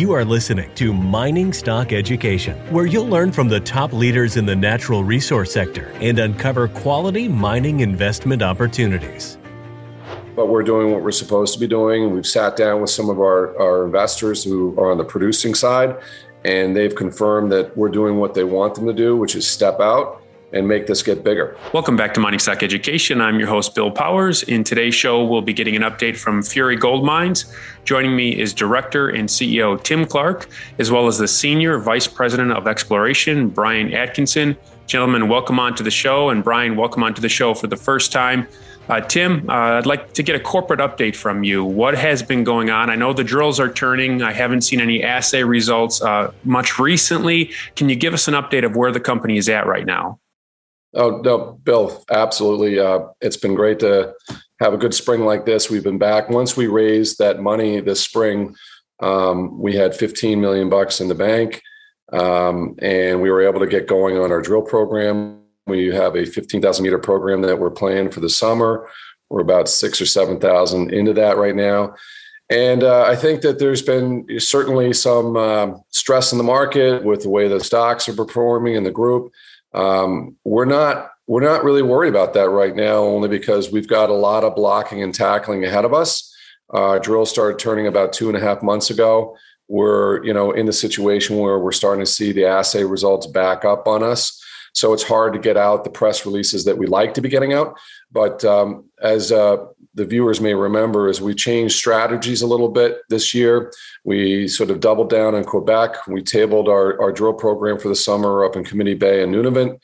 You are listening to Mining Stock Education, where you'll learn from the top leaders in the natural resource sector and uncover quality mining investment opportunities. But we're doing what we're supposed to be doing. We've sat down with some of our, our investors who are on the producing side, and they've confirmed that we're doing what they want them to do, which is step out and make this get bigger. Welcome back to Mining Stock Education. I'm your host, Bill Powers. In today's show, we'll be getting an update from Fury Gold Mines. Joining me is Director and CEO Tim Clark, as well as the Senior Vice President of Exploration, Brian Atkinson. Gentlemen, welcome on to the show. And Brian, welcome on to the show for the first time. Uh, Tim, uh, I'd like to get a corporate update from you. What has been going on? I know the drills are turning. I haven't seen any assay results uh, much recently. Can you give us an update of where the company is at right now? Oh no, Bill, absolutely. Uh, it's been great to have a good spring like this. We've been back. Once we raised that money this spring, um, we had 15 million bucks in the bank, um, and we were able to get going on our drill program. We have a 15,000 meter program that we're planning for the summer. We're about six or seven thousand into that right now. And uh, I think that there's been certainly some uh, stress in the market with the way the stocks are performing in the group. Um, we're not we're not really worried about that right now, only because we've got a lot of blocking and tackling ahead of us. Uh, drill started turning about two and a half months ago. We're you know in the situation where we're starting to see the assay results back up on us. So it's hard to get out the press releases that we like to be getting out. But um, as uh, the viewers may remember, as we changed strategies a little bit this year, we sort of doubled down in Quebec. We tabled our, our drill program for the summer up in Committee Bay and Nunavut.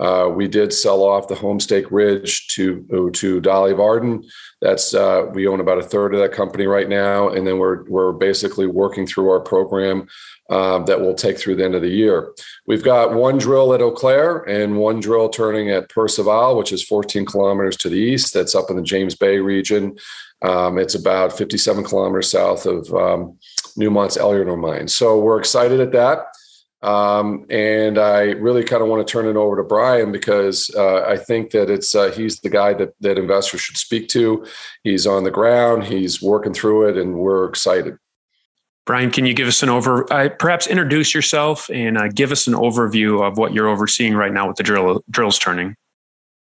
Uh, we did sell off the Homestake Ridge to to Dolly Varden. That's uh, we own about a third of that company right now, and then we're we're basically working through our program um, that will take through the end of the year. We've got one drill at Eau Claire and one drill turning at Percival, which is 14 kilometers to the east. That's up in the James Bay region. Um, it's about 57 kilometers south of um, Newmont's Éléonore mine. So we're excited at that. Um, and I really kind of want to turn it over to Brian because uh, I think that it's uh, he's the guy that that investors should speak to. He's on the ground, he's working through it, and we're excited. Brian, can you give us an over, uh, perhaps introduce yourself and uh, give us an overview of what you're overseeing right now with the drill drills turning?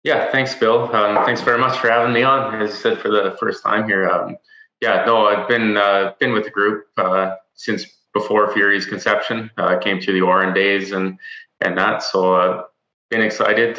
Yeah, thanks, Bill. Um, thanks very much for having me on. As I said, for the first time here. Um, yeah, no, I've been uh, been with the group uh, since before Fury's conception. Uh, came through the Auryn days and and that, so uh, been excited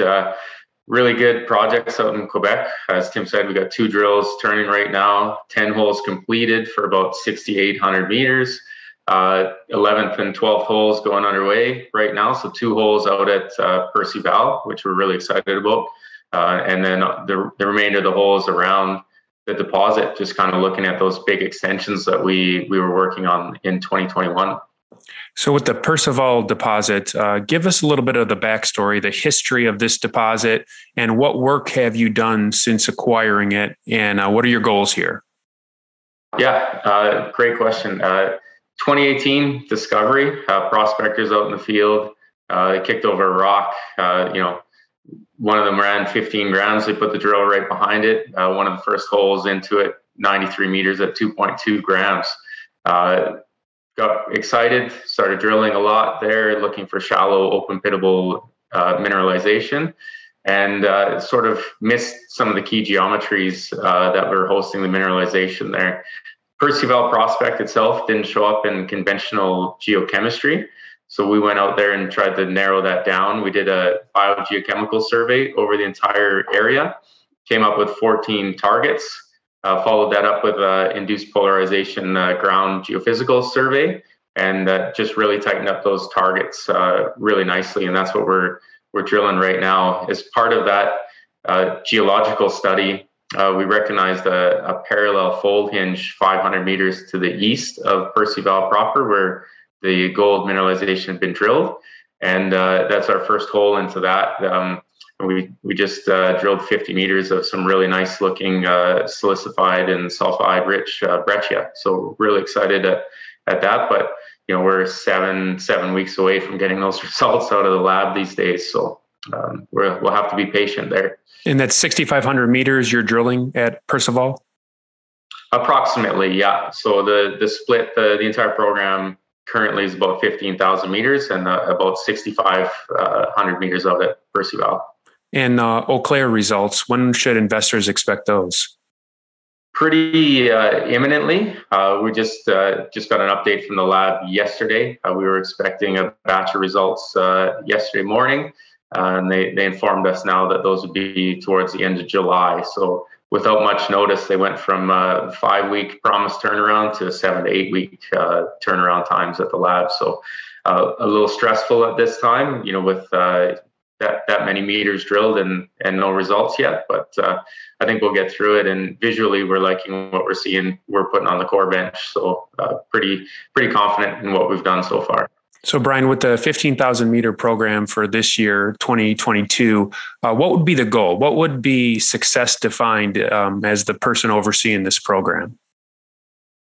really good projects out in Quebec. As Tim said, we got two drills turning right now, 10 holes completed for about 6,800 meters. Uh, 11th and 12th holes going underway right now. So two holes out at uh, Percival, which we're really excited about. Uh, and then the, the remainder of the holes around the deposit, just kind of looking at those big extensions that we, we were working on in 2021. So, with the Percival deposit, uh, give us a little bit of the backstory, the history of this deposit, and what work have you done since acquiring it, and uh, what are your goals here? Yeah, uh, great question. Uh, 2018 discovery, uh, prospectors out in the field, uh, they kicked over a rock. you know, one of them ran 15 grams. They put the drill right behind it. one of the first holes into it, 93 meters at 2.2 grams got excited, started drilling a lot there, looking for shallow, open pitable uh, mineralization, and uh, sort of missed some of the key geometries uh, that were hosting the mineralization there. Percival prospect itself didn't show up in conventional geochemistry. So we went out there and tried to narrow that down. We did a biogeochemical survey over the entire area, came up with 14 targets uh, followed that up with an induced polarization uh, ground geophysical survey, and that just really tightened up those targets uh, really nicely. And that's what we're we're drilling right now. As part of that uh, geological study, uh, we recognized a, a, parallel fold hinge 500 meters to the east of Percival proper, where the gold mineralization had been drilled, and uh, that's our first hole into that. Um, we we just uh, drilled 50 meters of some really nice looking uh, silicified and sulfide rich uh, breccia. So really excited at, at that. But you know we're seven seven weeks away from getting those results out of the lab these days. So um, we will have to be patient there. And that's 6,500 meters you're drilling at Percival. Approximately, yeah. So the the split the the entire program currently is about 15,000 meters and uh, about 6,500 uh, meters of it per Percival. And uh, Eau Claire results, when should investors expect those? Pretty uh, imminently. Uh, we just uh, just got an update from the lab yesterday. Uh, we were expecting a batch of results yesterday morning, and they, they informed us now that those would be towards the end of July. So without much notice, they went from uh, five week promise turnaround to seven to eight week uh, turnaround times at the lab. So uh, a little stressful at this time, you know, with uh, that, that many meters drilled and, and no results yet. But uh, I think we'll get through it. And visually, we're liking what we're seeing. We're putting on the core bench. So uh, pretty, pretty confident in what we've done so far. So, Brian, with the 15,000 meter program for this year, 2022, uh, what would be the goal? What would be success defined um, as the person overseeing this program?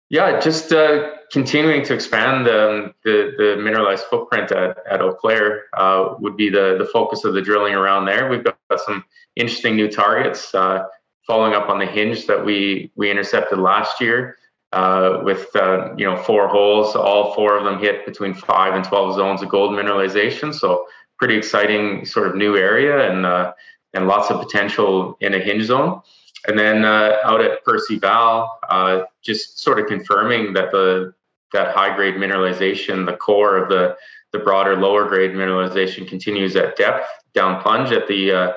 Yeah, just uh, continuing to expand um, the, the mineralized footprint at, at Eau Claire uh, would be the, the focus of the drilling around there. We've got some interesting new targets uh, following up on the hinge that we, we intercepted last year uh, with uh, you know four holes. All four of them hit between five and twelve zones of gold mineralization. So pretty exciting sort of new area and uh, and lots of potential in a hinge zone. And then uh, out at Percival, uh, just sort of confirming that the that high grade mineralization, the core of the the broader lower grade mineralization continues at depth down plunge at the uh,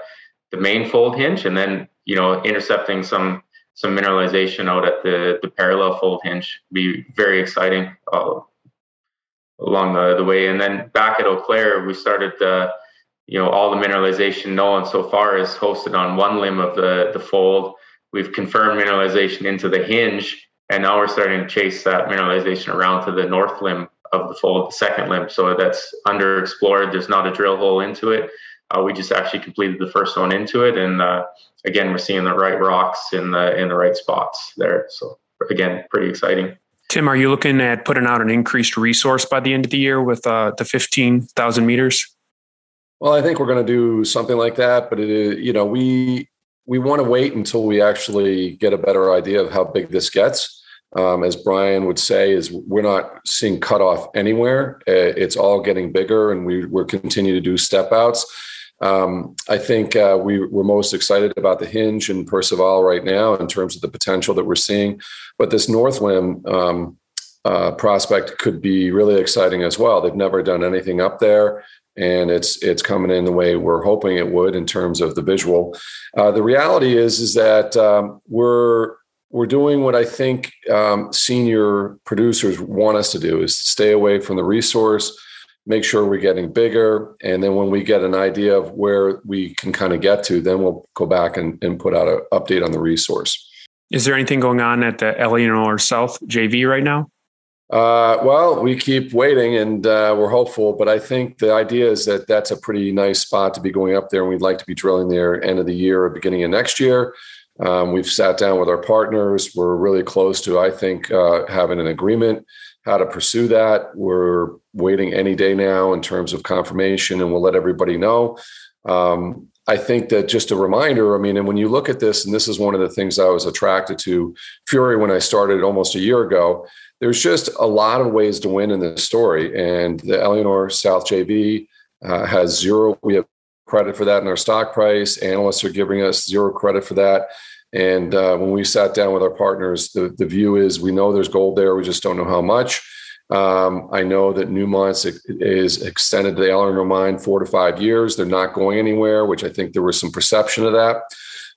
the main fold hinge, and then you know intercepting some some mineralization out at the, the parallel fold hinge. Be very exciting uh, along the, the way. And then back at Eau Claire, we started, uh, you know, all the mineralization known so far is hosted on one limb of the, the fold. We've confirmed mineralization into the hinge, and now we're starting to chase that mineralization around to the north limb of the fold, the second limb. So that's underexplored. There's not a drill hole into it. Uh, we just actually completed the first one into it, and uh, again, we're seeing the right rocks in the in the right spots there. So again, pretty exciting. Tim, are you looking at putting out an increased resource by the end of the year with uh, the fifteen thousand meters? Well, I think we're going to do something like that, but it is, you know, we we want to wait until we actually get a better idea of how big this gets. Um, as Brian would say, is we're not seeing cutoff anywhere. Uh, it's all getting bigger, and we we're continuing to do step outs. Um, I think uh, we, we're most excited about the hinge and Percival right now in terms of the potential that we're seeing. But this North Limb um, uh, prospect could be really exciting as well. They've never done anything up there, and it's it's coming in the way we're hoping it would in terms of the visual. Uh, the reality is is that um, we're we're doing what I think um, senior producers want us to do: is stay away from the resource make sure we're getting bigger. And then when we get an idea of where we can kind of get to, then we'll go back and, and put out an update on the resource. Is there anything going on at the Éléonore South JV right now? Uh, well, we keep waiting and uh, we're hopeful, but I think the idea is that that's a pretty nice spot to be going up there, and we'd like to be drilling there end of the year or beginning of next year. Um, we've sat down with our partners. We're really close to, I think, uh, having an agreement how to pursue that. We're waiting any day now in terms of confirmation, and we'll let everybody know. Um, I think that just a reminder, I mean, and when you look at this, and this is one of the things I was attracted to Fury when I started almost a year ago, there's just a lot of ways to win in this story. And the Éléonore South JV uh, has zero, we have credit for that in our stock price. Analysts are giving us zero credit for that. And uh, when we sat down with our partners, the, the view is we know there's gold there, we just don't know how much. Um, I know that Newmont's is extended to the Éléonore mine four to five years. They're not going anywhere, which I think there was some perception of that.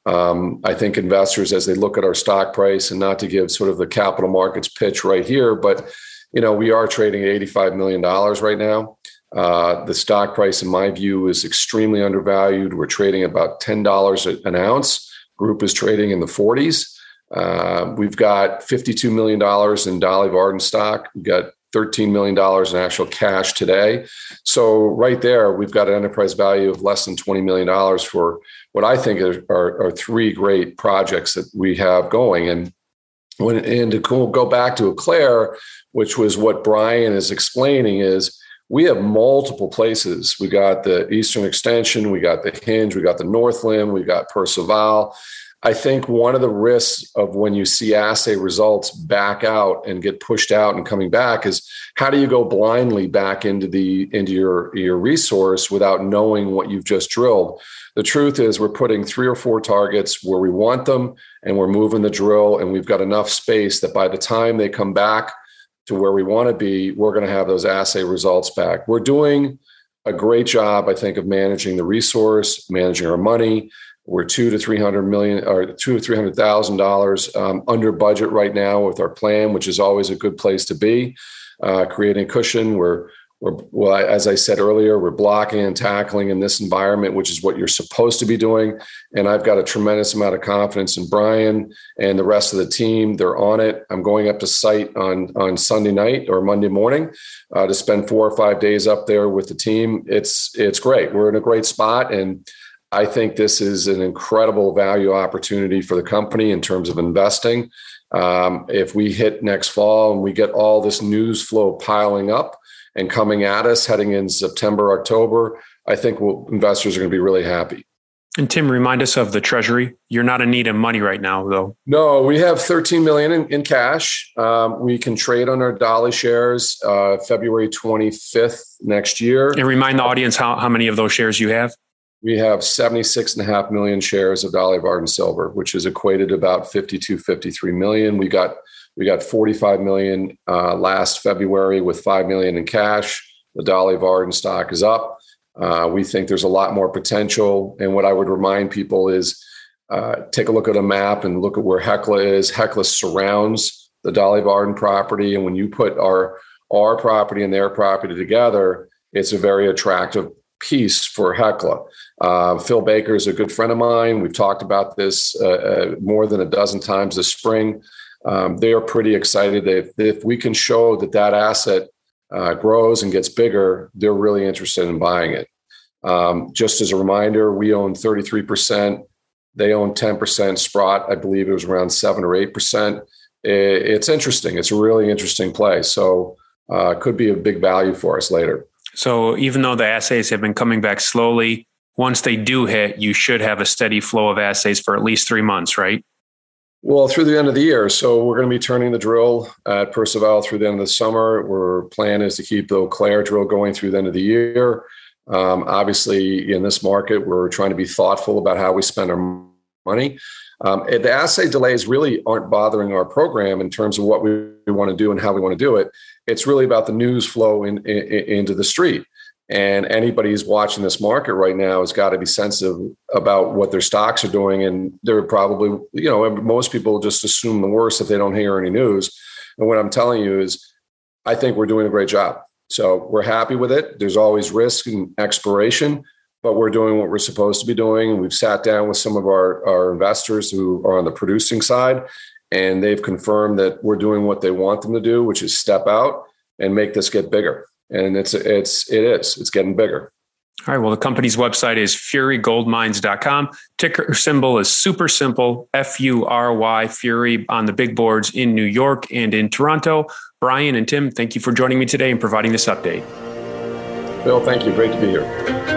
Um, I think investors, as they look at our stock price, and not to give sort of the capital markets pitch right here, but you know we are trading at eighty-five million dollars right now. Uh, the stock price, in my view, is extremely undervalued. We're trading about ten dollars an ounce group is trading in the 40s. Uh, we've got $52 million in Dolly Varden stock. We've got $13 million in actual cash today. So, right there, we've got an enterprise value of less than $20 million for what I think are, are, are three great projects that we have going. And when and to go back to Eau Claire, which was what Brian is explaining, is we have multiple places. We got the Eastern Extension, we got the Hinge, we got the North Limb, we got Percival. I think one of the risks of when you see assay results back out and get pushed out and coming back is how do you go blindly back into the into your your resource without knowing what you've just drilled? The truth is we're putting three or four targets where we want them and we're moving the drill and we've got enough space that by the time they come back to where we want to be, we're going to have those assay results back. We're doing a great job, I think, of managing the resource, managing our money. We're two to three hundred million, or two to three hundred thousand um, dollars under budget right now with our plan, which is always a good place to be. Uh, creating cushion, we're we're, well, as I said earlier, we're blocking and tackling in this environment, which is what you're supposed to be doing. And I've got a tremendous amount of confidence in Brian and the rest of the team. They're on it. I'm going up to site on on Sunday night or Monday morning uh, to spend four or five days up there with the team. It's it's great. We're in a great spot, and I think this is an incredible value opportunity for the company in terms of investing. Um, if we hit next fall and we get all this news flow piling up and coming at us heading in September, October, I think we'll, investors are going to be really happy. And Tim, remind us of the treasury. You're not in need of money right now, though. No, we have 13 million in, in cash. Um, we can trade on our Dolly shares uh, February 25th next year. And remind the audience how, how many of those shares you have. We have 76 and a half million shares of Dolly Varden Silver, which is equated to about 52, 53 million. We got we got 45 million uh, last February with 5 million in cash. The Dolly Varden stock is up. Uh, we think there's a lot more potential. And what I would remind people is uh, take a look at a map and look at where Hecla is. Hecla surrounds the Dolly Varden property. And when you put our, our property and their property together, it's a very attractive piece for Hecla. Uh, Phil Baker is a good friend of mine. We've talked about this uh, uh, more than a dozen times this spring um, they are pretty excited. If, if we can show that that asset uh, grows and gets bigger, they're really interested in buying it. Um, just as a reminder, we own 33%. They own 10%. Sprott, I believe it was around 7 or 8%. It's interesting. It's a really interesting play. So, uh, could be a big value for us later. So, even though the assays have been coming back slowly, once they do hit, you should have a steady flow of assays for at least three months, right? Well, through the end of the year. So we're going to be turning the drill at Percival through the end of the summer. Our plan is to keep the Eau Claire drill going through the end of the year. Um, obviously, in this market, we're trying to be thoughtful about how we spend our money. Um, the assay delays really aren't bothering our program in terms of what we want to do and how we want to do it. It's really about the news flow in, in, into the street. And anybody who's watching this market right now has got to be sensitive about what their stocks are doing. And they're probably, you know, most people just assume the worst if they don't hear any news. And what I'm telling you is, I think we're doing a great job. So we're happy with it. There's always risk and exploration, but we're doing what we're supposed to be doing. And we've sat down with some of our, our investors who are on the producing side, and they've confirmed that we're doing what they want them to do, which is step out and make this get bigger and it's it's it is it's getting bigger. All right. Well, the company's website is furygoldmines.com. Ticker symbol is super simple F U R Y, Fury on the big boards in New York and in Toronto. Brian and Tim, thank you for joining me today and providing this update. Bill, thank you. Great to be here.